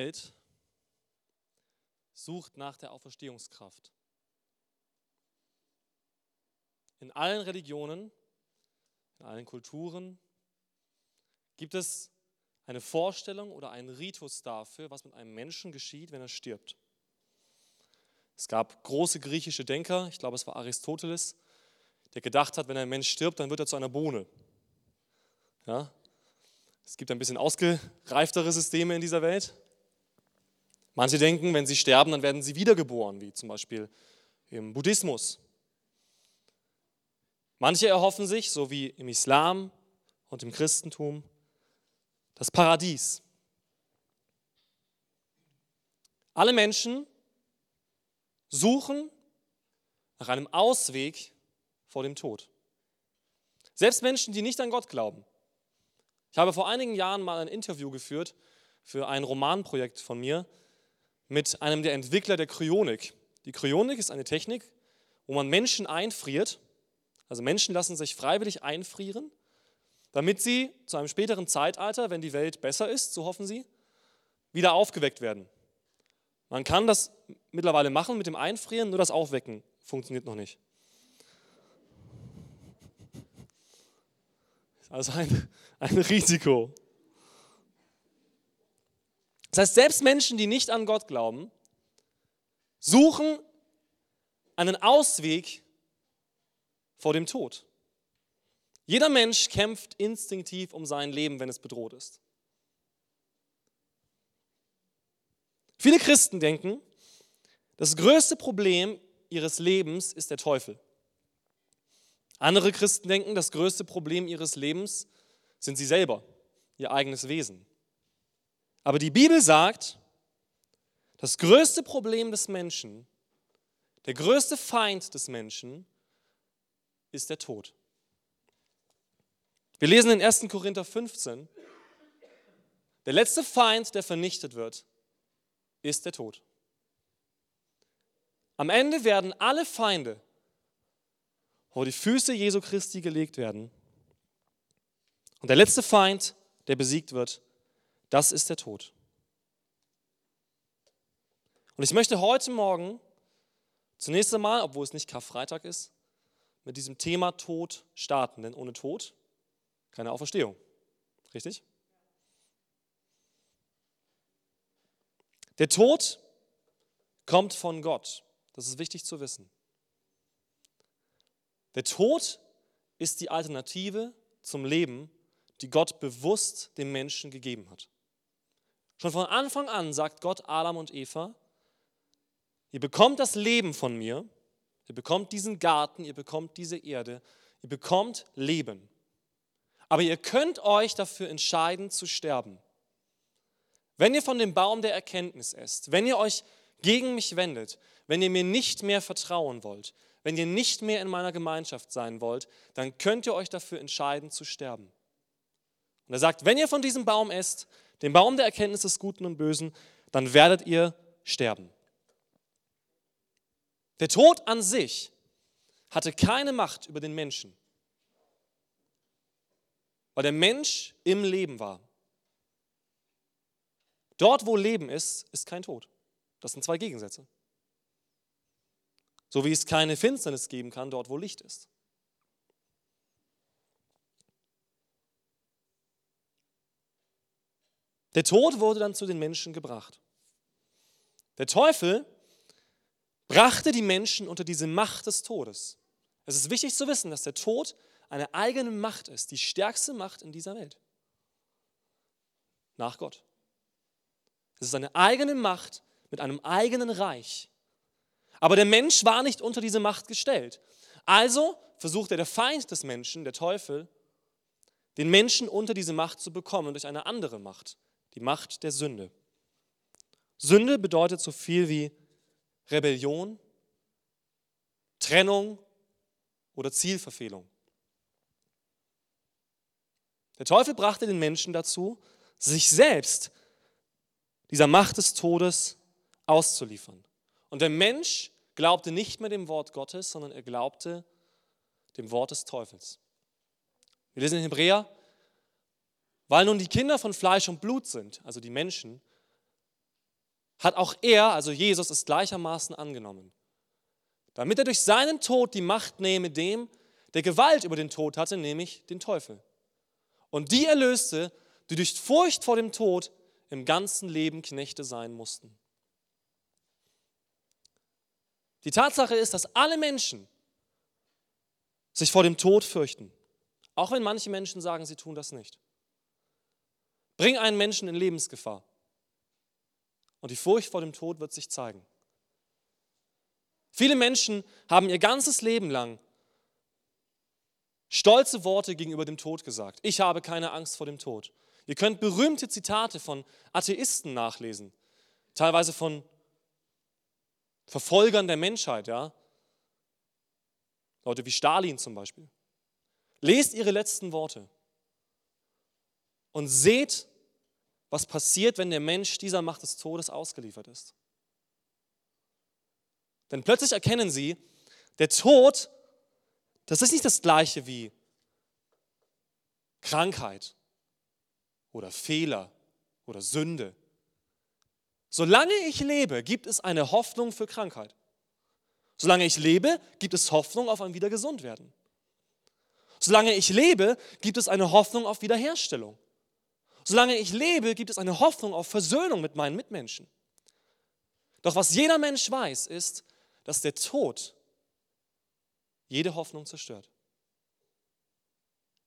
Welt sucht nach der Auferstehungskraft. In allen Religionen, in allen Kulturen gibt es eine Vorstellung oder einen Ritus dafür, was mit einem Menschen geschieht, wenn er stirbt. Es gab große griechische Denker, ich glaube es war Aristoteles, der gedacht hat, wenn ein Mensch stirbt, dann wird er zu einer Bohne. Ja? Es gibt ein bisschen ausgereiftere Systeme in dieser Welt. Manche denken, wenn sie sterben, dann werden sie wiedergeboren, wie zum Beispiel im Buddhismus. Manche erhoffen sich, so wie im Islam und im Christentum, das Paradies. Alle Menschen suchen nach einem Ausweg vor dem Tod. Selbst Menschen, die nicht an Gott glauben. Ich habe vor einigen Jahren mal ein Interview geführt für ein Romanprojekt von mir mit einem der Entwickler der Kryonik. Die Kryonik ist eine Technik, wo man Menschen einfriert. Also Menschen lassen sich freiwillig einfrieren, damit sie zu einem späteren Zeitalter, wenn die Welt besser ist, so hoffen sie, wieder aufgeweckt werden. Man kann das mittlerweile machen mit dem Einfrieren, nur das Aufwecken funktioniert noch nicht. Also ein, ein Risiko. Das heißt, selbst Menschen, die nicht an Gott glauben, suchen einen Ausweg vor dem Tod. Jeder Mensch kämpft instinktiv um sein Leben, wenn es bedroht ist. Viele Christen denken, das größte Problem ihres Lebens ist der Teufel. Andere Christen denken, das größte Problem ihres Lebens sind sie selber, ihr eigenes Wesen. Aber die Bibel sagt, das größte Problem des Menschen, der größte Feind des Menschen ist der Tod. Wir lesen in 1. Korinther 15, der letzte Feind, der vernichtet wird, ist der Tod. Am Ende werden alle Feinde vor die Füße Jesu Christi gelegt werden. Und der letzte Feind, der besiegt wird, das ist der Tod. Und ich möchte heute Morgen zunächst einmal, obwohl es nicht Karfreitag ist, mit diesem Thema Tod starten. Denn ohne Tod keine Auferstehung. Richtig? Der Tod kommt von Gott. Das ist wichtig zu wissen. Der Tod ist die Alternative zum Leben, die Gott bewusst dem Menschen gegeben hat. Schon von Anfang an sagt Gott Adam und Eva, ihr bekommt das Leben von mir, ihr bekommt diesen Garten, ihr bekommt diese Erde, ihr bekommt Leben. Aber ihr könnt euch dafür entscheiden zu sterben. Wenn ihr von dem Baum der Erkenntnis esst, wenn ihr euch gegen mich wendet, wenn ihr mir nicht mehr vertrauen wollt, wenn ihr nicht mehr in meiner Gemeinschaft sein wollt, dann könnt ihr euch dafür entscheiden zu sterben. Und er sagt, wenn ihr von diesem Baum esst, dem Baum der Erkenntnis des Guten und Bösen, dann werdet ihr sterben. Der Tod an sich hatte keine Macht über den Menschen, weil der Mensch im Leben war. Dort, wo Leben ist, ist kein Tod. Das sind zwei Gegensätze. So wie es keine Finsternis geben kann, dort, wo Licht ist. Der Tod wurde dann zu den Menschen gebracht. Der Teufel brachte die Menschen unter diese Macht des Todes. Es ist wichtig zu wissen, dass der Tod eine eigene Macht ist, die stärkste Macht in dieser Welt. Nach Gott. Es ist eine eigene Macht mit einem eigenen Reich. Aber der Mensch war nicht unter diese Macht gestellt. Also versuchte der Feind des Menschen, der Teufel, den Menschen unter diese Macht zu bekommen durch eine andere Macht, die Macht der Sünde. Sünde bedeutet so viel wie Rebellion, Trennung oder Zielverfehlung. Der Teufel brachte den Menschen dazu, sich selbst dieser Macht des Todes auszuliefern. Und der Mensch glaubte nicht mehr dem Wort Gottes, sondern er glaubte dem Wort des Teufels. Wir lesen in Hebräer, weil nun die Kinder von Fleisch und Blut sind, also die Menschen, hat auch er, also Jesus, es gleichermaßen angenommen. Damit er durch seinen Tod die Macht nehme dem, der Gewalt über den Tod hatte, nämlich den Teufel. Und die erlöste, die durch Furcht vor dem Tod im ganzen Leben Knechte sein mussten. Die Tatsache ist, dass alle Menschen sich vor dem Tod fürchten, auch wenn manche Menschen sagen, sie tun das nicht. Bring einen Menschen in Lebensgefahr und die Furcht vor dem Tod wird sich zeigen. Viele Menschen haben ihr ganzes Leben lang stolze Worte gegenüber dem Tod gesagt. Ich habe keine Angst vor dem Tod. Ihr könnt berühmte Zitate von Atheisten nachlesen, teilweise von Verfolgern der Menschheit, ja. Leute wie Stalin zum Beispiel. Lest ihre letzten Worte und seht, was passiert, wenn der Mensch dieser Macht des Todes ausgeliefert ist. Denn plötzlich erkennen sie, der Tod, das ist nicht das gleiche wie Krankheit oder Fehler oder Sünde. Solange ich lebe, gibt es eine Hoffnung für Krankheit. Solange ich lebe, gibt es Hoffnung auf ein Wiedergesundwerden. Solange ich lebe, gibt es eine Hoffnung auf Wiederherstellung. Solange ich lebe, gibt es eine Hoffnung auf Versöhnung mit meinen Mitmenschen. Doch was jeder Mensch weiß, ist, dass der Tod jede Hoffnung zerstört.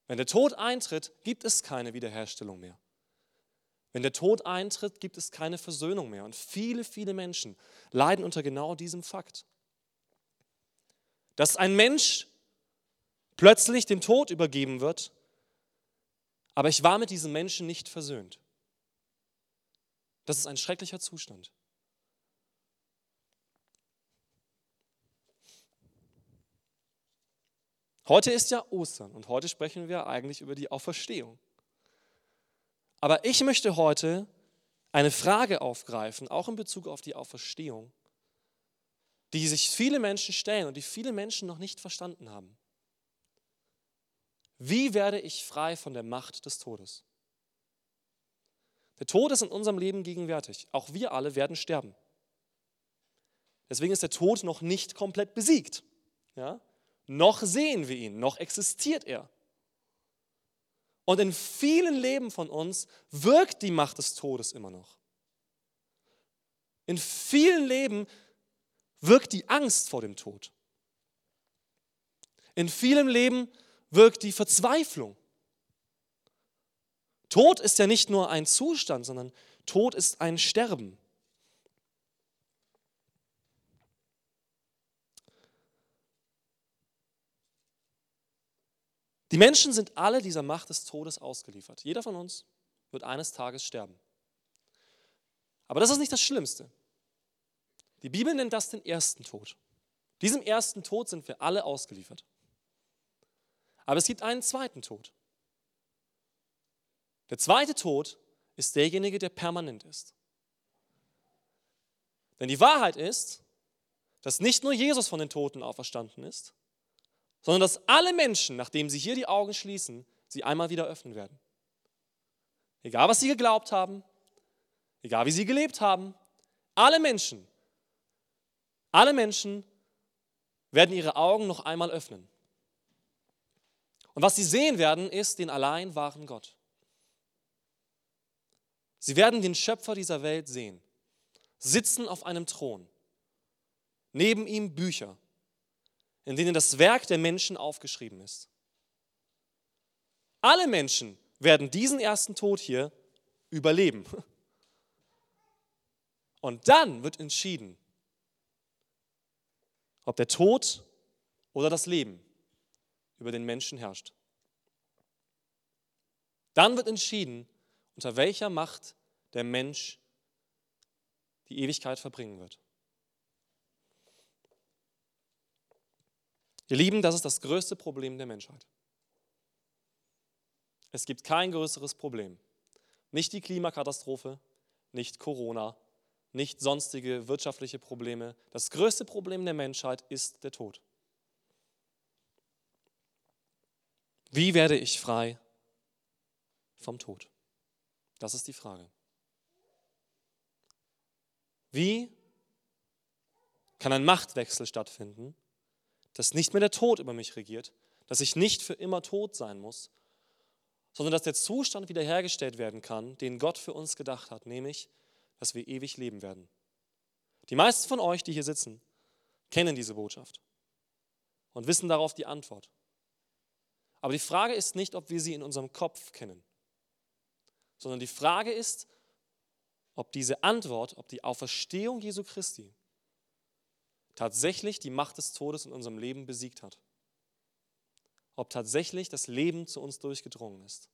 Wenn der Tod eintritt, gibt es keine Wiederherstellung mehr. Wenn der Tod eintritt, gibt es keine Versöhnung mehr. Und viele, viele Menschen leiden unter genau diesem Fakt. Dass ein Mensch plötzlich dem Tod übergeben wird, aber ich war mit diesem Menschen nicht versöhnt. Das ist ein schrecklicher Zustand. Heute ist ja Ostern und heute sprechen wir eigentlich über die Auferstehung. Aber ich möchte heute eine Frage aufgreifen, auch in Bezug auf die Auferstehung, die sich viele Menschen stellen und die viele Menschen noch nicht verstanden haben. Wie werde ich frei von der Macht des Todes? Der Tod ist in unserem Leben gegenwärtig. Auch wir alle werden sterben. Deswegen ist der Tod noch nicht komplett besiegt. Ja? Noch sehen wir ihn, noch existiert er. Und in vielen Leben von uns wirkt die Macht des Todes immer noch. In vielen Leben wirkt die Angst vor dem Tod. In vielen Leben wirkt die Verzweiflung. Tod ist ja nicht nur ein Zustand, sondern Tod ist ein Sterben. Die Menschen sind alle dieser Macht des Todes ausgeliefert. Jeder von uns wird eines Tages sterben. Aber das ist nicht das Schlimmste. Die Bibel nennt das den ersten Tod. Diesem ersten Tod sind wir alle ausgeliefert. Aber es gibt einen zweiten Tod. Der zweite Tod ist derjenige, der permanent ist. Denn die Wahrheit ist, dass nicht nur Jesus von den Toten auferstanden ist, sondern dass alle Menschen, nachdem sie hier die Augen schließen, sie einmal wieder öffnen werden. Egal, was sie geglaubt haben, egal, wie sie gelebt haben, alle Menschen, alle Menschen werden ihre Augen noch einmal öffnen. Und was sie sehen werden, ist den allein wahren Gott. Sie werden den Schöpfer dieser Welt sehen, sitzen auf einem Thron, neben ihm Bücher, in denen das Werk der Menschen aufgeschrieben ist. Alle Menschen werden diesen ersten Tod hier überleben. Und dann wird entschieden, ob der Tod oder das Leben über den Menschen herrscht. Dann wird entschieden, unter welcher Macht der Mensch die Ewigkeit verbringen wird. Ihr Lieben, das ist das größte Problem der Menschheit. Es gibt kein größeres Problem. Nicht die Klimakatastrophe, nicht Corona, nicht sonstige wirtschaftliche Probleme. Das größte Problem der Menschheit ist der Tod. Wie werde ich frei vom Tod? Das ist die Frage. Wie kann ein Machtwechsel stattfinden, dass nicht mehr der Tod über mich regiert, dass ich nicht für immer tot sein muss, sondern dass der Zustand wiederhergestellt werden kann, den Gott für uns gedacht hat, nämlich, dass wir ewig leben werden. Die meisten von euch, die hier sitzen, kennen diese Botschaft und wissen darauf die Antwort. Aber die Frage ist nicht, ob wir sie in unserem Kopf kennen, sondern die Frage ist, ob diese Antwort, ob die Auferstehung Jesu Christi tatsächlich die Macht des Todes in unserem Leben besiegt hat. Ob tatsächlich das Leben zu uns durchgedrungen ist.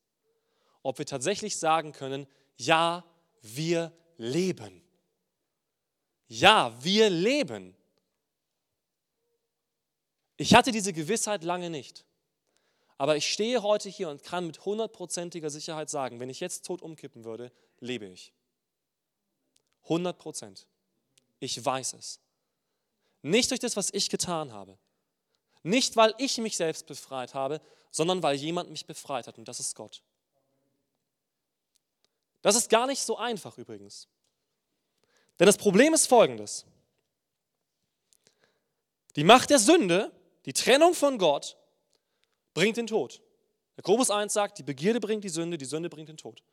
Ob wir tatsächlich sagen können, ja, wir leben. Ja, wir leben. Ich hatte diese Gewissheit lange nicht. Aber ich stehe heute hier und kann mit hundertprozentiger Sicherheit sagen, wenn ich jetzt tot umkippen würde, lebe ich. 100 Prozent. Ich weiß es. Nicht durch das, was ich getan habe. Nicht, weil ich mich selbst befreit habe, sondern weil jemand mich befreit hat und das ist Gott. Das ist gar nicht so einfach übrigens. Denn das Problem ist folgendes. Die Macht der Sünde, die Trennung von Gott, bringt den Tod. Jakobus 1 sagt, die Begierde bringt die Sünde, die Sünde bringt den Tod.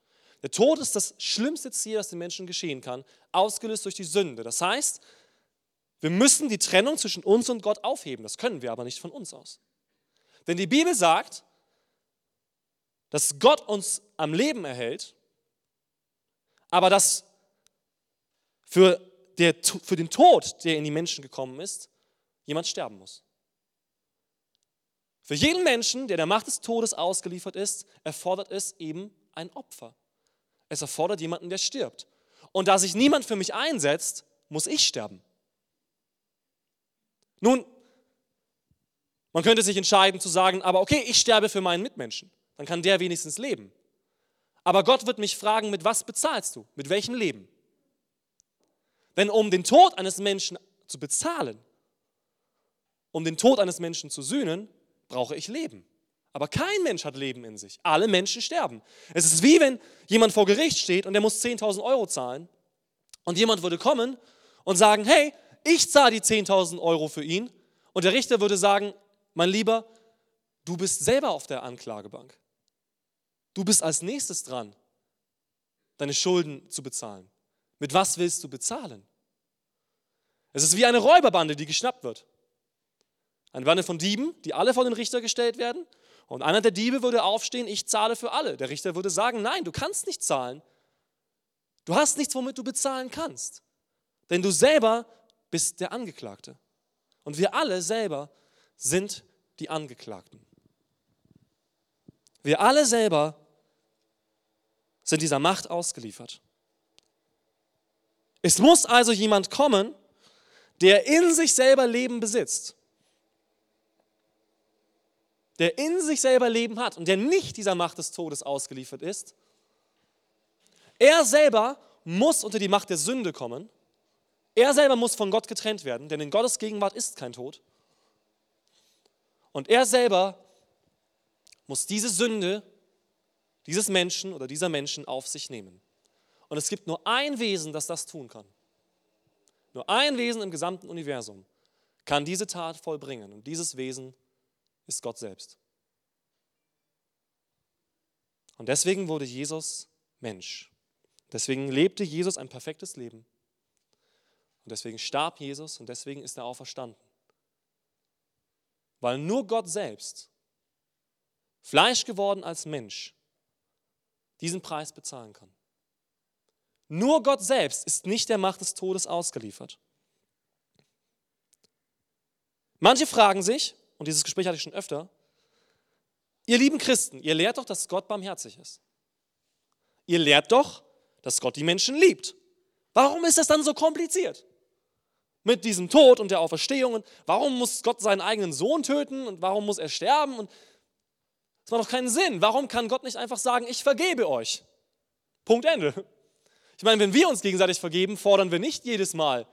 Der Tod ist das schlimmste Ziel, das den Menschen geschehen kann, ausgelöst durch die Sünde. Das heißt, wir müssen die Trennung zwischen uns und Gott aufheben. Das können wir aber nicht von uns aus. Denn die Bibel sagt, dass Gott uns am Leben erhält, aber dass für, der, für den Tod, der in die Menschen gekommen ist, jemand sterben muss. Für jeden Menschen, der der Macht des Todes ausgeliefert ist, erfordert es eben ein Opfer. Es erfordert jemanden, der stirbt. Und da sich niemand für mich einsetzt, muss ich sterben. Nun, man könnte sich entscheiden zu sagen, aber okay, ich sterbe für meinen Mitmenschen. Dann kann der wenigstens leben. Aber Gott wird mich fragen, mit was bezahlst du? Mit welchem Leben? Denn um den Tod eines Menschen zu bezahlen, um den Tod eines Menschen zu sühnen, brauche ich Leben. Aber kein Mensch hat Leben in sich. Alle Menschen sterben. Es ist wie wenn jemand vor Gericht steht und der muss 10.000 Euro zahlen und jemand würde kommen und sagen, hey, ich zahle die 10.000 Euro für ihn und der Richter würde sagen, mein Lieber, du bist selber auf der Anklagebank. Du bist als nächstes dran, deine Schulden zu bezahlen. Mit was willst du bezahlen? Es ist wie eine Räuberbande, die geschnappt wird. Eine Bande von Dieben, die alle vor den Richter gestellt werden. Und einer der Diebe würde aufstehen, ich zahle für alle. Der Richter würde sagen, nein, du kannst nicht zahlen. Du hast nichts, womit du bezahlen kannst. Denn du selber bist der Angeklagte. Und wir alle selber sind die Angeklagten. Wir alle selber sind dieser Macht ausgeliefert. Es muss also jemand kommen, der in sich selber Leben besitzt. Der in sich selber Leben hat und der nicht dieser Macht des Todes ausgeliefert ist. Er selber muss unter die Macht der Sünde kommen er selber muss von Gott getrennt werden, denn in Gottes Gegenwart ist kein Tod. Und er selber muss diese Sünde dieses Menschen oder dieser Menschen auf sich nehmen. Und es gibt nur ein Wesen, das das tun kann. Nur ein Wesen im gesamten Universum kann diese Tat vollbringen. Und dieses Wesen ist Gott selbst. Und deswegen wurde Jesus Mensch. Deswegen lebte Jesus ein perfektes Leben. Und deswegen starb Jesus und deswegen ist er auferstanden. Weil nur Gott selbst, Fleisch geworden als Mensch, diesen Preis bezahlen kann. Nur Gott selbst ist nicht der Macht des Todes ausgeliefert. Manche fragen sich, und dieses Gespräch hatte ich schon öfter, ihr lieben Christen, ihr lehrt doch, dass Gott barmherzig ist. Ihr lehrt doch, dass Gott die Menschen liebt. Warum ist das dann so kompliziert? mit diesem Tod und der Auferstehung. Und warum muss Gott seinen eigenen Sohn töten und warum muss er sterben? Und das macht doch keinen Sinn. Warum kann Gott nicht einfach sagen, ich vergebe euch? Punkt Ende. Ich meine, wenn wir uns gegenseitig vergeben, fordern wir nicht jedes Mal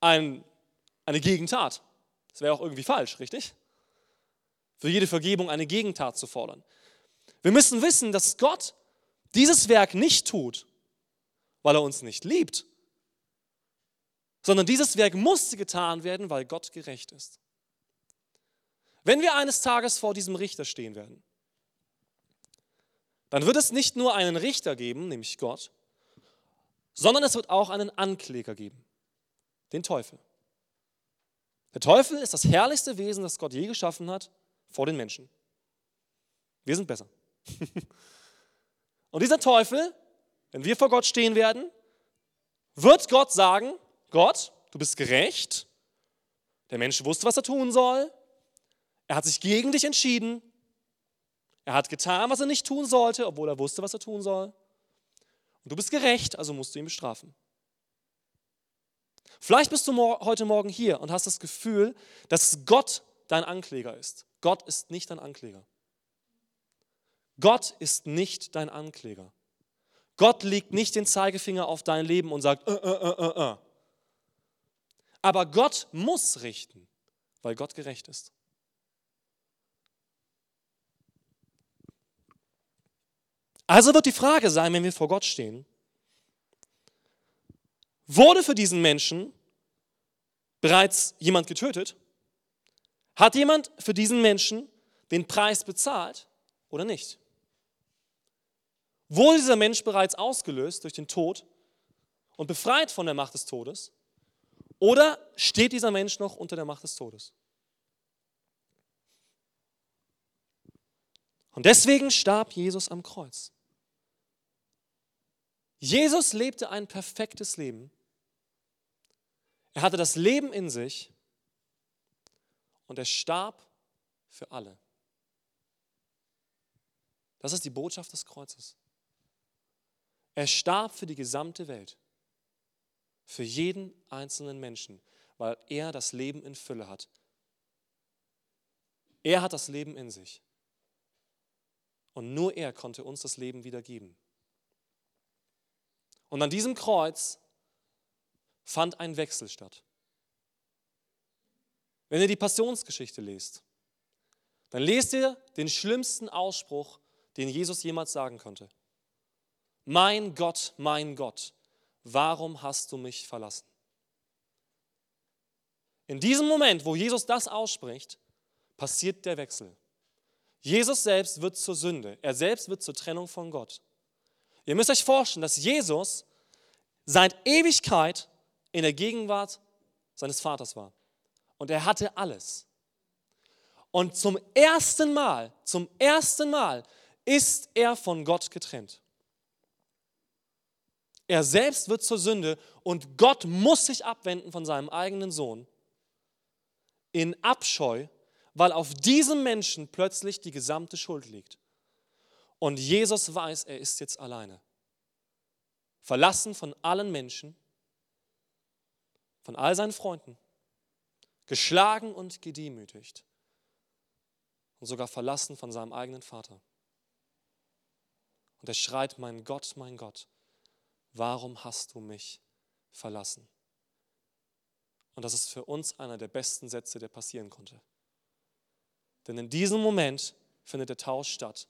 ein, eine Gegentat. Das wäre auch irgendwie falsch, richtig? Für jede Vergebung eine Gegentat zu fordern. Wir müssen wissen, dass Gott dieses Werk nicht tut, weil er uns nicht liebt, sondern dieses Werk musste getan werden, weil Gott gerecht ist. Wenn wir eines Tages vor diesem Richter stehen werden, dann wird es nicht nur einen Richter geben, nämlich Gott, sondern es wird auch einen Ankläger geben, den Teufel. Der Teufel ist das herrlichste Wesen, das Gott je geschaffen hat, vor den Menschen. Wir sind besser. Und dieser Teufel, wenn wir vor Gott stehen werden, wird Gott sagen, Gott, du bist gerecht, der Mensch wusste, was er tun soll, er hat sich gegen dich entschieden, er hat getan, was er nicht tun sollte, obwohl er wusste, was er tun soll. Und du bist gerecht, also musst du ihn bestrafen. Vielleicht bist du heute Morgen hier und hast das Gefühl, dass Gott dein Ankläger ist. Gott ist nicht dein Ankläger. Gott ist nicht dein Ankläger. Gott legt nicht den Zeigefinger auf dein Leben und sagt, äh, äh, äh, äh. äh. Aber Gott muss richten, weil Gott gerecht ist. Also wird die Frage sein, wenn wir vor Gott stehen, wurde für diesen Menschen bereits jemand getötet? Hat jemand für diesen Menschen den Preis bezahlt oder nicht? Wurde dieser Mensch bereits ausgelöst durch den Tod und befreit von der Macht des Todes? Oder steht dieser Mensch noch unter der Macht des Todes? Und deswegen starb Jesus am Kreuz. Jesus lebte ein perfektes Leben. Er hatte das Leben in sich und er starb für alle. Das ist die Botschaft des Kreuzes. Er starb für die gesamte Welt, für jeden einzelnen Menschen, weil er das Leben in Fülle hat. Er hat das Leben in sich. Und nur er konnte uns das Leben wieder geben. Und an diesem Kreuz fand ein Wechsel statt. Wenn ihr die Passionsgeschichte lest, dann lest ihr den schlimmsten Ausspruch, den Jesus jemals sagen konnte. Mein Gott, mein Gott, warum hast du mich verlassen? In diesem Moment, wo Jesus das ausspricht, passiert der Wechsel. Jesus selbst wird zur Sünde, er selbst wird zur Trennung von Gott. Ihr müsst euch vorstellen, dass Jesus seit Ewigkeit in der Gegenwart seines Vaters war. Und er hatte alles. Und zum ersten Mal, zum ersten Mal ist er von Gott getrennt. Er selbst wird zur Sünde und Gott muss sich abwenden von seinem eigenen Sohn in Abscheu, weil auf diesem Menschen plötzlich die gesamte Schuld liegt. Und Jesus weiß, er ist jetzt alleine. Verlassen von allen Menschen, von all seinen Freunden, geschlagen und gedemütigt und sogar verlassen von seinem eigenen Vater. Und er schreit, mein Gott, mein Gott, warum hast du mich verlassen? Und das ist für uns einer der besten Sätze, der passieren konnte. Denn in diesem Moment findet der Tausch statt.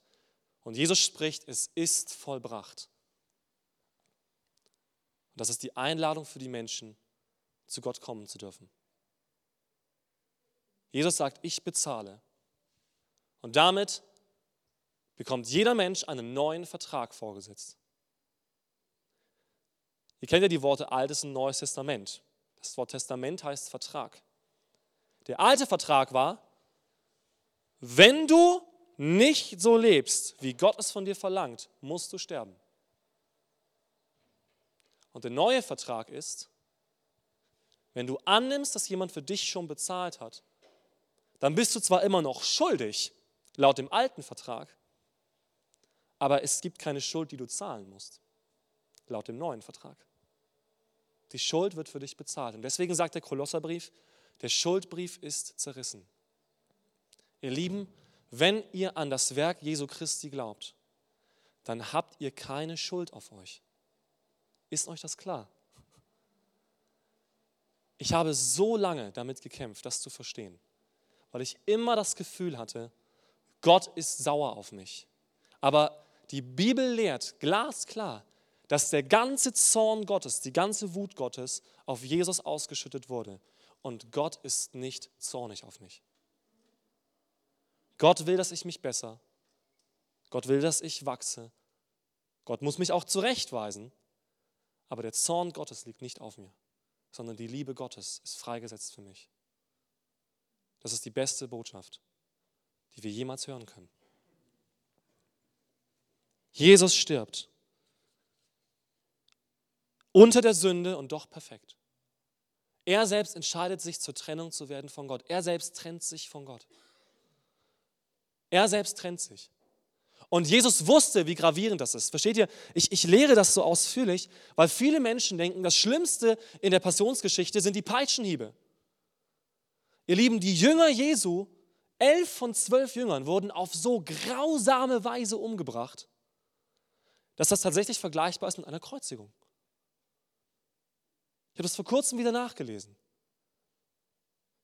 Und Jesus spricht, es ist vollbracht. Und das ist die Einladung für die Menschen, zu Gott kommen zu dürfen. Jesus sagt, ich bezahle. Und damit bekommt jeder Mensch einen neuen Vertrag vorgesetzt. Ihr kennt ja die Worte Altes und Neues Testament. Das Wort Testament heißt Vertrag. Der alte Vertrag war, wenn du nicht so lebst, wie Gott es von dir verlangt, musst du sterben. Und der neue Vertrag ist, wenn du annimmst, dass jemand für dich schon bezahlt hat, dann bist du zwar immer noch schuldig, laut dem alten Vertrag, aber es gibt keine Schuld, die du zahlen musst, laut dem neuen Vertrag. Die Schuld wird für dich bezahlt. Und deswegen sagt der Kolosserbrief, der Schuldbrief ist zerrissen. Ihr Lieben, wenn ihr an das Werk Jesu Christi glaubt, dann habt ihr keine Schuld auf euch. Ist euch das klar? Ich habe so lange damit gekämpft, das zu verstehen, weil ich immer das Gefühl hatte, Gott ist sauer auf mich. Aber die Bibel lehrt glasklar, dass der ganze Zorn Gottes, die ganze Wut Gottes auf Jesus ausgeschüttet wurde. Und Gott ist nicht zornig auf mich. Gott will, dass ich mich besser. Gott will, dass ich wachse. Gott muss mich auch zurechtweisen. Aber der Zorn Gottes liegt nicht auf mir, sondern die Liebe Gottes ist freigesetzt für mich. Das ist die beste Botschaft, die wir jemals hören können. Jesus stirbt unter der Sünde und doch perfekt. Er selbst entscheidet sich zur Trennung zu werden von Gott. Er selbst trennt sich von Gott. Er selbst trennt sich. Und Jesus wusste, wie gravierend das ist. Versteht ihr? Ich, ich lehre das so ausführlich, weil viele Menschen denken, das Schlimmste in der Passionsgeschichte sind die Peitschenhiebe. Ihr Lieben, die Jünger Jesu, elf von zwölf Jüngern, wurden auf so grausame Weise umgebracht, dass das tatsächlich vergleichbar ist mit einer Kreuzigung. Ich habe das vor kurzem wieder nachgelesen.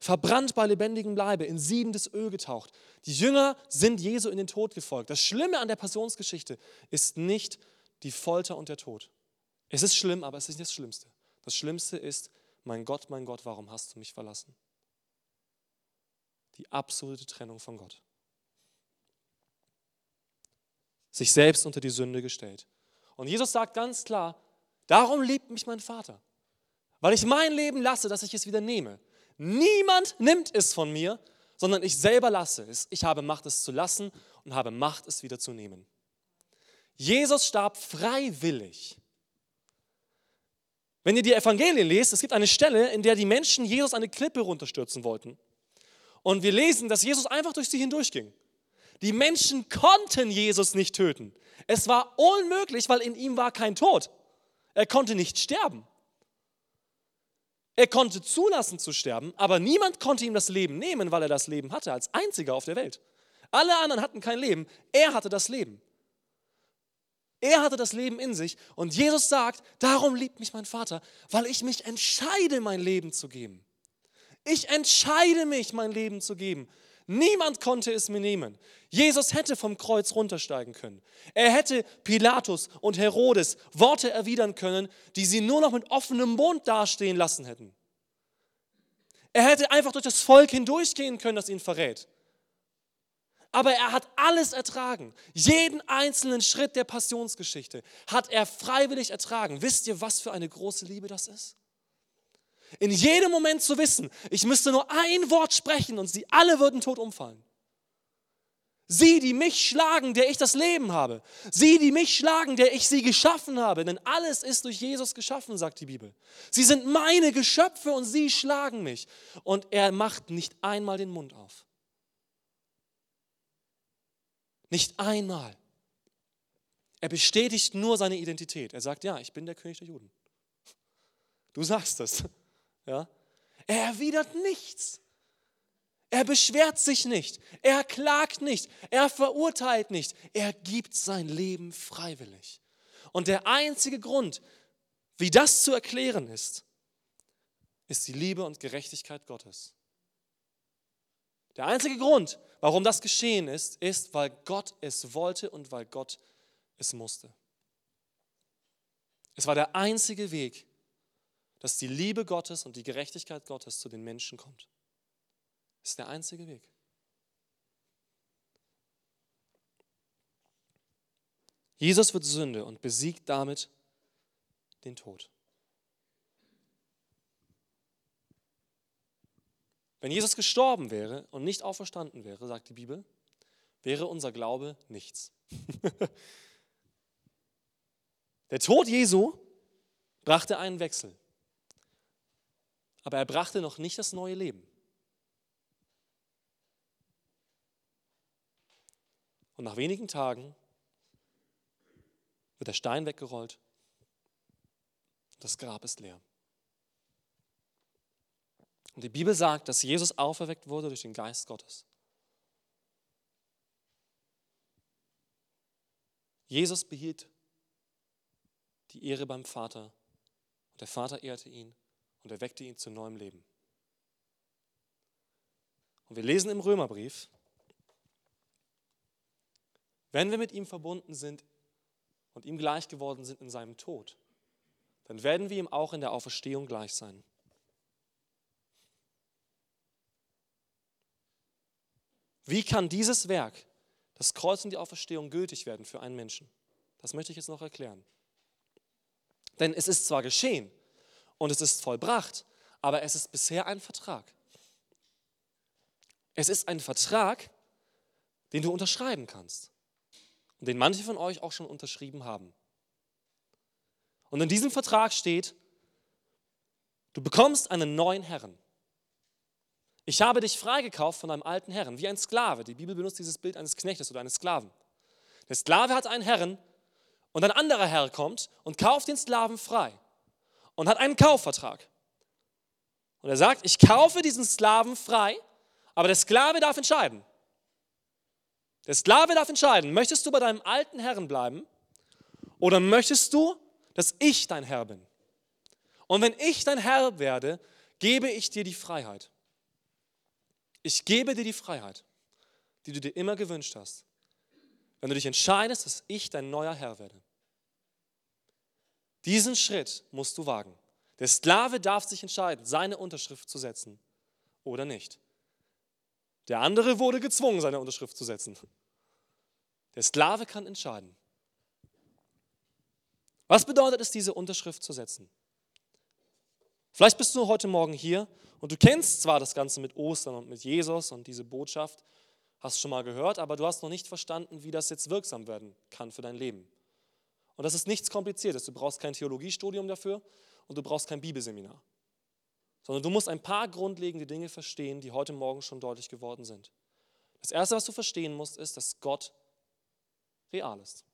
Verbrannt bei lebendigem Leibe, in siedendes Öl getaucht. Die Jünger sind Jesu in den Tod gefolgt. Das Schlimme an der Passionsgeschichte ist nicht die Folter und der Tod. Es ist schlimm, aber es ist nicht das Schlimmste. Das Schlimmste ist, mein Gott, mein Gott, warum hast du mich verlassen? Die absolute Trennung von Gott. Sich selbst unter die Sünde gestellt. Und Jesus sagt ganz klar, darum liebt mich mein Vater weil ich mein Leben lasse, dass ich es wieder nehme. Niemand nimmt es von mir, sondern ich selber lasse es. Ich habe Macht, es zu lassen und habe Macht, es wieder zu nehmen. Jesus starb freiwillig. Wenn ihr die Evangelien lest, es gibt eine Stelle, in der die Menschen Jesus eine Klippe runterstürzen wollten. Und wir lesen, dass Jesus einfach durch sie hindurchging. Die Menschen konnten Jesus nicht töten. Es war unmöglich, weil in ihm war kein Tod. Er konnte nicht sterben. Er konnte zulassen zu sterben, aber niemand konnte ihm das Leben nehmen, weil er das Leben hatte, als einziger auf der Welt. Alle anderen hatten kein Leben, er hatte das Leben. Er hatte das Leben in sich und Jesus sagt, darum liebt mich mein Vater, weil ich mich entscheide, mein Leben zu geben. Ich entscheide mich, mein Leben zu geben. Niemand konnte es mir nehmen. Jesus hätte vom Kreuz runtersteigen können. Er hätte Pilatus und Herodes Worte erwidern können, die sie nur noch mit offenem Mund dastehen lassen hätten. Er hätte einfach durch das Volk hindurchgehen können, das ihn verrät. Aber er hat alles ertragen. Jeden einzelnen Schritt der Passionsgeschichte hat er freiwillig ertragen. Wisst ihr, was für eine große Liebe das ist? In jedem Moment zu wissen, ich müsste nur ein Wort sprechen und sie alle würden tot umfallen. Sie, die mich schlagen, der ich das Leben habe. Sie, die mich schlagen, der ich sie geschaffen habe. Denn alles ist durch Jesus geschaffen, sagt die Bibel. Sie sind meine Geschöpfe und sie schlagen mich. Und er macht nicht einmal den Mund auf. Nicht einmal. Er bestätigt nur seine Identität. Er sagt, ja, ich bin der König der Juden. Du sagst es. Ja? Er erwidert nichts. Er beschwert sich nicht. Er klagt nicht. Er verurteilt nicht. Er gibt sein Leben freiwillig. Und der einzige Grund, wie das zu erklären ist, ist die Liebe und Gerechtigkeit Gottes. Der einzige Grund, warum das geschehen ist, ist, weil Gott es wollte und weil Gott es musste. Es war der einzige Weg, dass die Liebe Gottes und die Gerechtigkeit Gottes zu den Menschen kommt. Das ist der einzige Weg. Jesus wird Sünde und besiegt damit den Tod. Wenn Jesus gestorben wäre und nicht auferstanden wäre, sagt die Bibel, wäre unser Glaube nichts. Der Tod Jesu brachte einen Wechsel aber er brachte noch nicht das neue Leben. Und nach wenigen Tagen wird der Stein weggerollt, das Grab ist leer. Und die Bibel sagt, dass Jesus auferweckt wurde durch den Geist Gottes. Jesus behielt die Ehre beim Vater und der Vater ehrte ihn und er weckte ihn zu neuem Leben. Und wir lesen im Römerbrief, wenn wir mit ihm verbunden sind und ihm gleich geworden sind in seinem Tod, dann werden wir ihm auch in der Auferstehung gleich sein. Wie kann dieses Werk, das Kreuz und die Auferstehung, gültig werden für einen Menschen? Das möchte ich jetzt noch erklären. Denn es ist zwar geschehen und es ist vollbracht, aber es ist bisher ein Vertrag. Es ist ein Vertrag, den du unterschreiben kannst und den manche von euch auch schon unterschrieben haben. Und in diesem Vertrag steht, du bekommst einen neuen Herrn. Ich habe dich freigekauft von deinem alten Herrn, wie ein Sklave. Die Bibel benutzt dieses Bild eines Knechtes oder eines Sklaven. Der Sklave hat einen Herrn und ein anderer Herr kommt und kauft den Sklaven frei und hat einen Kaufvertrag. Und er sagt, ich kaufe diesen Sklaven frei, aber der Sklave darf entscheiden. Der Sklave darf entscheiden, möchtest du bei deinem alten Herrn bleiben oder möchtest du, dass ich dein Herr bin? Und wenn ich dein Herr werde, gebe ich dir die Freiheit. Ich gebe dir die Freiheit, die du dir immer gewünscht hast, wenn du dich entscheidest, dass ich dein neuer Herr werde. Diesen Schritt musst du wagen. Der Sklave darf sich entscheiden, seine Unterschrift zu setzen oder nicht. Der andere wurde gezwungen, seine Unterschrift zu setzen. Der Sklave kann entscheiden. Was bedeutet es, diese Unterschrift zu setzen? Vielleicht bist du heute Morgen hier und du kennst zwar das Ganze mit Ostern und mit Jesus und diese Botschaft, hast schon mal gehört, aber du hast noch nicht verstanden, wie das jetzt wirksam werden kann für dein Leben. Und das ist nichts Kompliziertes. Du brauchst kein Theologiestudium dafür und du brauchst kein Bibelseminar sondern du musst ein paar grundlegende Dinge verstehen, die heute Morgen schon deutlich geworden sind. Das Erste, was du verstehen musst, ist, dass Gott real ist.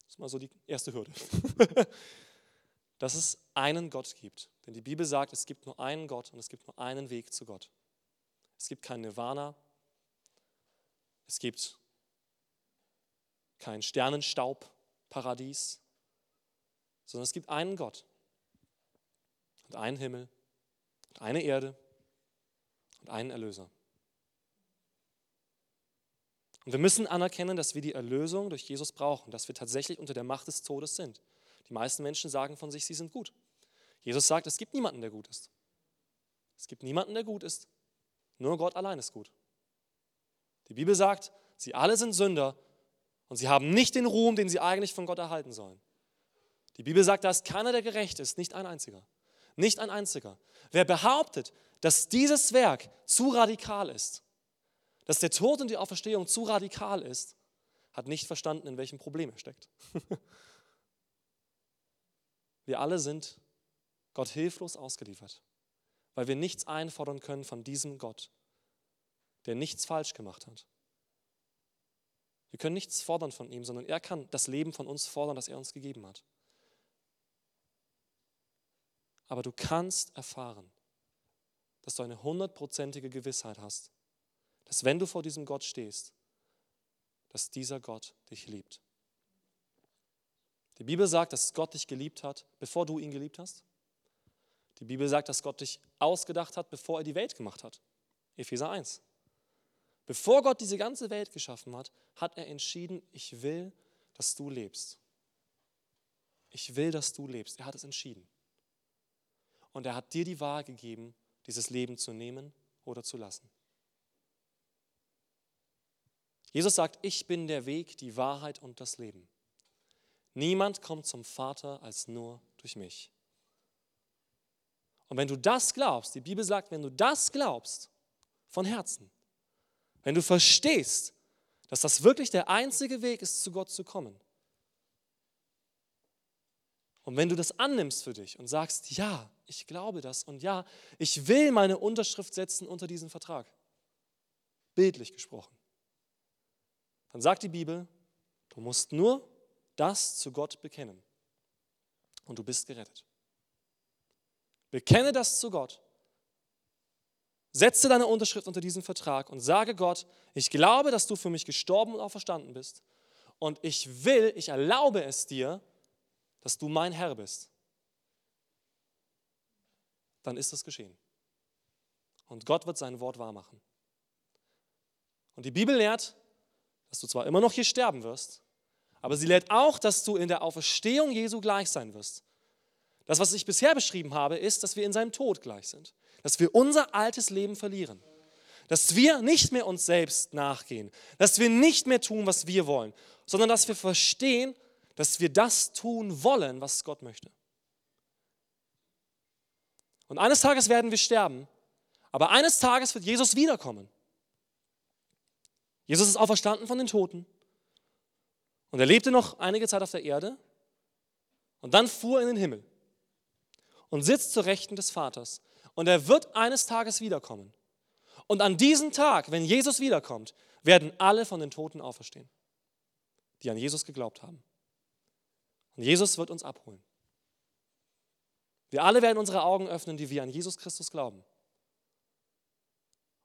Das ist mal so die erste Hürde. dass es einen Gott gibt. Denn die Bibel sagt, es gibt nur einen Gott und es gibt nur einen Weg zu Gott. Es gibt kein Nirvana, es gibt kein Sternenstaubparadies, sondern es gibt einen Gott und einen Himmel eine Erde und einen Erlöser. Und wir müssen anerkennen, dass wir die Erlösung durch Jesus brauchen, dass wir tatsächlich unter der Macht des Todes sind. Die meisten Menschen sagen von sich, sie sind gut. Jesus sagt, es gibt niemanden, der gut ist. Es gibt niemanden, der gut ist. Nur Gott allein ist gut. Die Bibel sagt, sie alle sind Sünder und sie haben nicht den Ruhm, den sie eigentlich von Gott erhalten sollen. Die Bibel sagt, da ist keiner, der gerecht ist, nicht ein einziger. Nicht ein einziger. Wer behauptet, dass dieses Werk zu radikal ist, dass der Tod und die Auferstehung zu radikal ist, hat nicht verstanden, in welchem Problem er steckt. wir alle sind Gott hilflos ausgeliefert, weil wir nichts einfordern können von diesem Gott, der nichts falsch gemacht hat. Wir können nichts fordern von ihm, sondern er kann das Leben von uns fordern, das er uns gegeben hat. Aber du kannst erfahren, dass du eine hundertprozentige Gewissheit hast, dass wenn du vor diesem Gott stehst, dass dieser Gott dich liebt. Die Bibel sagt, dass Gott dich geliebt hat, bevor du ihn geliebt hast. Die Bibel sagt, dass Gott dich ausgedacht hat, bevor er die Welt gemacht hat. Epheser 1. Bevor Gott diese ganze Welt geschaffen hat, hat er entschieden, ich will, dass du lebst. Ich will, dass du lebst. Er hat es entschieden und er hat dir die Wahl gegeben, dieses Leben zu nehmen oder zu lassen. Jesus sagt, ich bin der Weg, die Wahrheit und das Leben. Niemand kommt zum Vater als nur durch mich. Und wenn du das glaubst, die Bibel sagt, wenn du das glaubst, von Herzen, wenn du verstehst, dass das wirklich der einzige Weg ist, zu Gott zu kommen, und wenn du das annimmst für dich und sagst, ja, ich glaube das und ja, ich will meine Unterschrift setzen unter diesen Vertrag, bildlich gesprochen, dann sagt die Bibel, du musst nur das zu Gott bekennen und du bist gerettet. Bekenne das zu Gott. Setze deine Unterschrift unter diesen Vertrag und sage Gott, ich glaube, dass du für mich gestorben und auch verstanden bist. Und ich will, ich erlaube es dir, dass du mein Herr bist, dann ist es geschehen. Und Gott wird sein Wort wahrmachen. Und die Bibel lehrt, dass du zwar immer noch hier sterben wirst, Aber sie lehrt auch, dass du in der Auferstehung Jesu gleich sein wirst. Das, was ich bisher beschrieben habe, ist, dass wir in seinem Tod gleich sind. Dass wir unser altes Leben verlieren. Dass wir nicht mehr uns selbst nachgehen. Dass wir nicht mehr tun, was wir wollen. Sondern dass wir verstehen, dass wir das tun wollen, was Gott möchte. Und eines Tages werden wir sterben. Aber eines Tages wird Jesus wiederkommen. Jesus ist auferstanden von den Toten. Und er lebte noch einige Zeit auf der Erde. Und dann fuhr er in den Himmel und sitzt zur Rechten des Vaters. Und er wird eines Tages wiederkommen. Und an diesem Tag, wenn Jesus wiederkommt, werden alle von den Toten auferstehen, die an Jesus geglaubt haben. Und Jesus wird uns abholen. Wir alle werden unsere Augen öffnen, die wir an Jesus Christus glauben.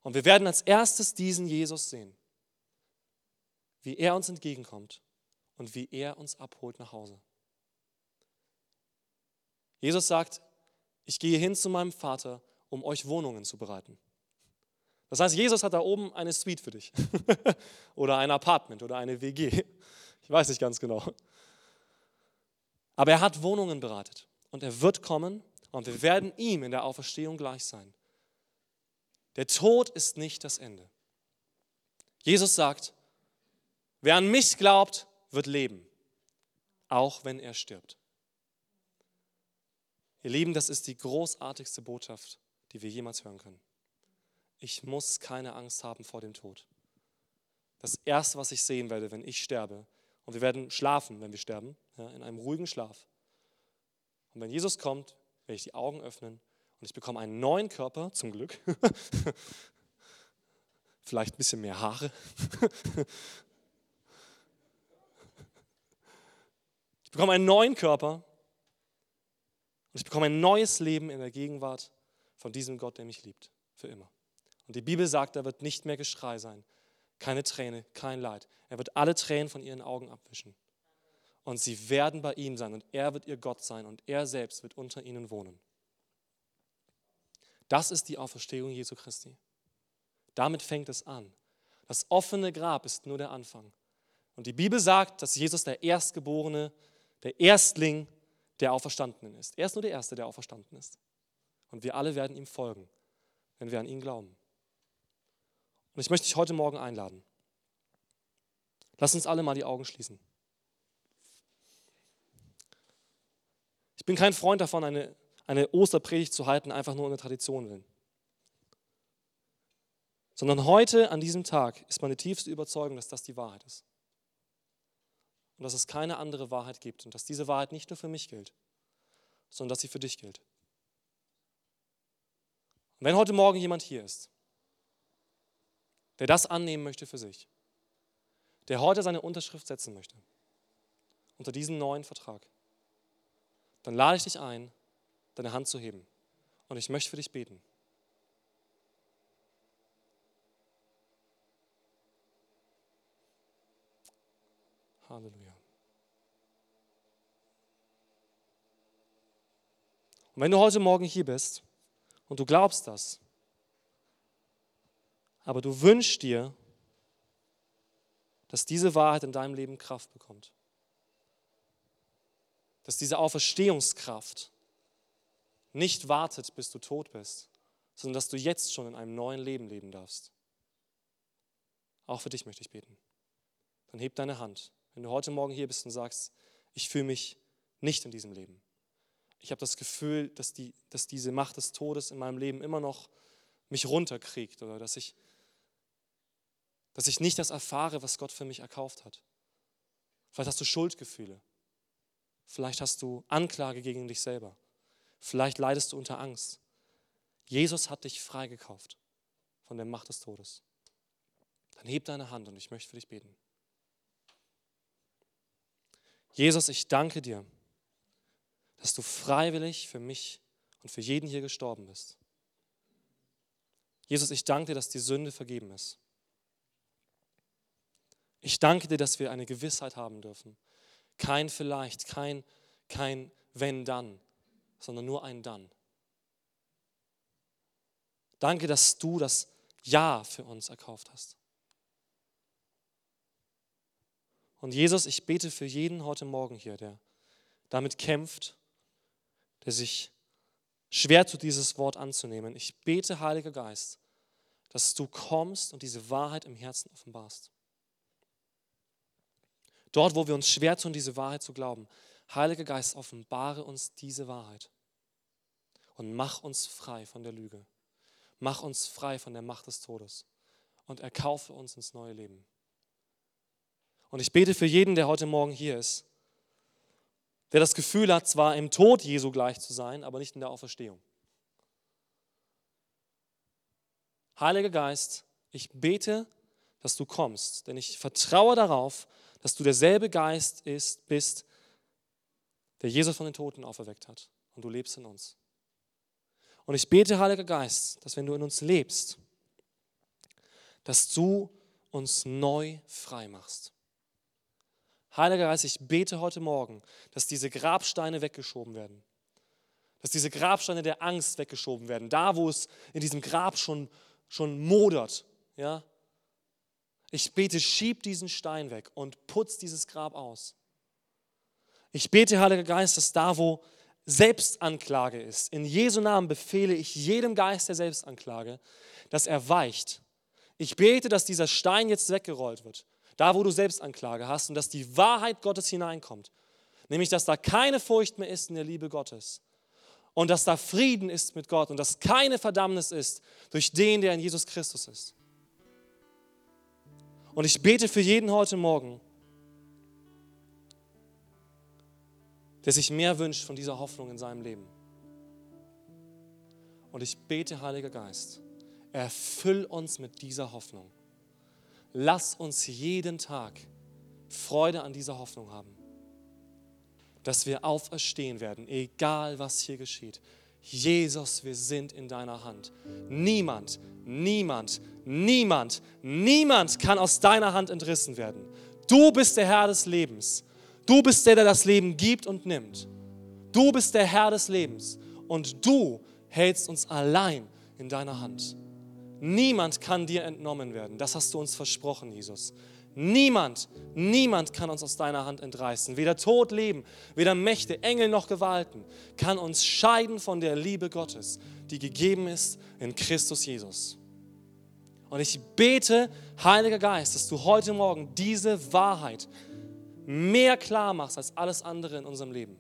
Und wir werden als erstes diesen Jesus sehen, wie er uns entgegenkommt und wie er uns abholt nach Hause. Jesus sagt, ich gehe hin zu meinem Vater, um euch Wohnungen zu bereiten. Das heißt, Jesus hat da oben eine Suite für dich oder ein Apartment oder eine WG. Ich weiß nicht ganz genau. Aber er hat Wohnungen bereitet und er wird kommen und wir werden ihm in der Auferstehung gleich sein. Der Tod ist nicht das Ende. Jesus sagt, wer an mich glaubt, wird leben, auch wenn er stirbt. Ihr Lieben, das ist die großartigste Botschaft, die wir jemals hören können. Ich muss keine Angst haben vor dem Tod. Das Erste, was ich sehen werde, wenn ich sterbe, und wir werden schlafen, wenn wir sterben, ja, in einem ruhigen Schlaf. Und wenn Jesus kommt, werde ich die Augen öffnen und ich bekomme einen neuen Körper, zum Glück. Vielleicht ein bisschen mehr Haare. ich bekomme einen neuen Körper und ich bekomme ein neues Leben in der Gegenwart von diesem Gott, der mich liebt, für immer. Und die Bibel sagt, da wird nicht mehr Geschrei sein, keine Träne, kein Leid. Er wird alle Tränen von ihren Augen abwischen. Und sie werden bei ihm sein und er wird ihr Gott sein und er selbst wird unter ihnen wohnen. Das ist die Auferstehung Jesu Christi. Damit fängt es an. Das offene Grab ist nur der Anfang. Und die Bibel sagt, dass Jesus der Erstgeborene, der Erstling der Auferstandenen ist. Er ist nur der Erste, der auferstanden ist. Und wir alle werden ihm folgen, wenn wir an ihn glauben. Und ich möchte dich heute Morgen einladen. Lass uns alle mal die Augen schließen. Ich bin kein Freund davon, eine, eine Osterpredigt zu halten, einfach nur in der Tradition willen. Sondern heute, an diesem Tag, ist meine tiefste Überzeugung, dass das die Wahrheit ist und dass es keine andere Wahrheit gibt und dass diese Wahrheit nicht nur für mich gilt, sondern dass sie für dich gilt. Und wenn heute Morgen jemand hier ist, der das annehmen möchte für sich, der heute seine Unterschrift setzen möchte unter diesen neuen Vertrag, dann lade ich dich ein, deine Hand zu heben. Und ich möchte für dich beten. Halleluja. Und wenn du heute Morgen hier bist und du glaubst das, aber du wünschst dir, dass diese Wahrheit in deinem Leben Kraft bekommt, dass diese Auferstehungskraft nicht wartet, bis du tot bist, sondern dass du jetzt schon in einem neuen Leben leben darfst. Auch für dich möchte ich beten. Dann heb deine Hand. Wenn du heute Morgen hier bist und sagst, ich fühle mich nicht in diesem Leben. Ich habe das Gefühl, dass, die, dass diese Macht des Todes in meinem Leben immer noch mich runterkriegt oder dass ich, dass ich nicht das erfahre, was Gott für mich erkauft hat. Vielleicht hast du Schuldgefühle. Vielleicht hast du Anklage gegen dich selber. Vielleicht leidest du unter Angst. Jesus hat dich freigekauft von der Macht des Todes. Dann heb deine Hand und ich möchte für dich beten. Jesus, ich danke dir, dass du freiwillig für mich und für jeden hier gestorben bist. Jesus, ich danke dir, dass die Sünde vergeben ist. Ich danke dir, dass wir eine Gewissheit haben dürfen. Kein vielleicht, kein, kein wenn dann, sondern nur ein dann. Danke, dass du das Ja für uns erkauft hast. Und Jesus, ich bete für jeden heute Morgen hier, der damit kämpft, der sich schwer tut, dieses Wort anzunehmen. Ich bete, Heiliger Geist, dass du kommst und diese Wahrheit im Herzen offenbarst. Dort, wo wir uns schwer tun, diese Wahrheit zu glauben, Heiliger Geist, offenbare uns diese Wahrheit und mach uns frei von der Lüge. Mach uns frei von der Macht des Todes und erkaufe uns ins neue Leben. Und ich bete für jeden, der heute Morgen hier ist, der das Gefühl hat, zwar im Tod Jesu gleich zu sein, aber nicht in der Auferstehung. Heiliger Geist, ich bete, dass du kommst, denn ich vertraue darauf, dass du derselbe Geist ist, bist, der Jesus von den Toten auferweckt hat und du lebst in uns. Und ich bete, Heiliger Geist, dass wenn du in uns lebst, dass du uns neu frei machst. Heiliger Geist, ich bete heute Morgen, dass diese Grabsteine weggeschoben werden. Dass diese Grabsteine der Angst weggeschoben werden. Da, wo es in diesem Grab schon, schon modert. Ja? Ich bete, schieb diesen Stein weg und putz dieses Grab aus. Ich bete, Heiliger Geist, dass da, wo Selbstanklage ist, in Jesu Namen befehle ich jedem Geist der Selbstanklage, dass er weicht. Ich bete, dass dieser Stein jetzt weggerollt wird da wo du Selbstanklage hast und dass die Wahrheit Gottes hineinkommt. Nämlich, dass da keine Furcht mehr ist in der Liebe Gottes. Und dass da Frieden ist mit Gott und dass keine Verdammnis ist durch den, der in Jesus Christus ist. Und ich bete für jeden heute Morgen, der sich mehr wünscht von dieser Hoffnung in seinem Leben. Und ich bete, Heiliger Geist, erfüll uns mit dieser Hoffnung. Lass uns jeden Tag Freude an dieser Hoffnung haben, dass wir auferstehen werden, egal was hier geschieht. Jesus, wir sind in deiner Hand. Niemand, niemand, niemand, niemand kann aus deiner Hand entrissen werden. Du bist der Herr des Lebens. Du bist der, der das Leben gibt und nimmt. Du bist der Herr des Lebens und du hältst uns allein in deiner Hand. Niemand kann dir entnommen werden. Das hast du uns versprochen, Jesus. Niemand, niemand kann uns aus deiner Hand entreißen. Weder Tod, Leben, weder Mächte, Engel noch Gewalten kann uns scheiden von der Liebe Gottes, die gegeben ist in Christus Jesus. Und ich bete, Heiliger Geist, dass du heute Morgen diese Wahrheit mehr klar machst als alles andere in unserem Leben.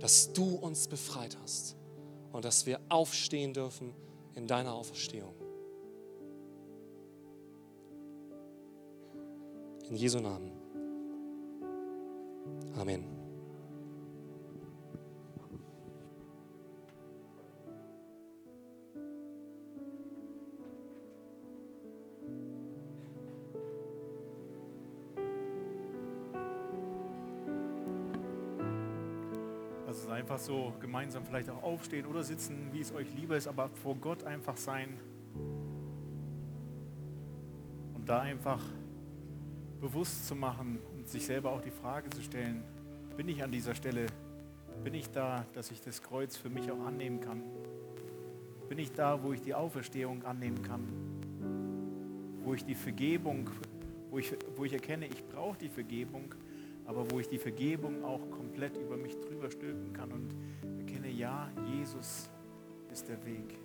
Dass du uns befreit hast und dass wir aufstehen dürfen in deiner Auferstehung. In Jesu Namen. Amen. Einfach so gemeinsam vielleicht auch aufstehen oder sitzen, wie es euch lieber ist, aber vor Gott einfach sein und da einfach bewusst zu machen und sich selber auch die Frage zu stellen, bin ich an dieser Stelle, bin ich da, dass ich das Kreuz für mich auch annehmen kann? Bin ich da, wo ich die Auferstehung annehmen kann? Wo ich die Vergebung, wo ich, wo ich erkenne, ich brauche die Vergebung aber wo ich die Vergebung auch komplett über mich drüber stülpen kann und erkenne, ja, Jesus ist der Weg.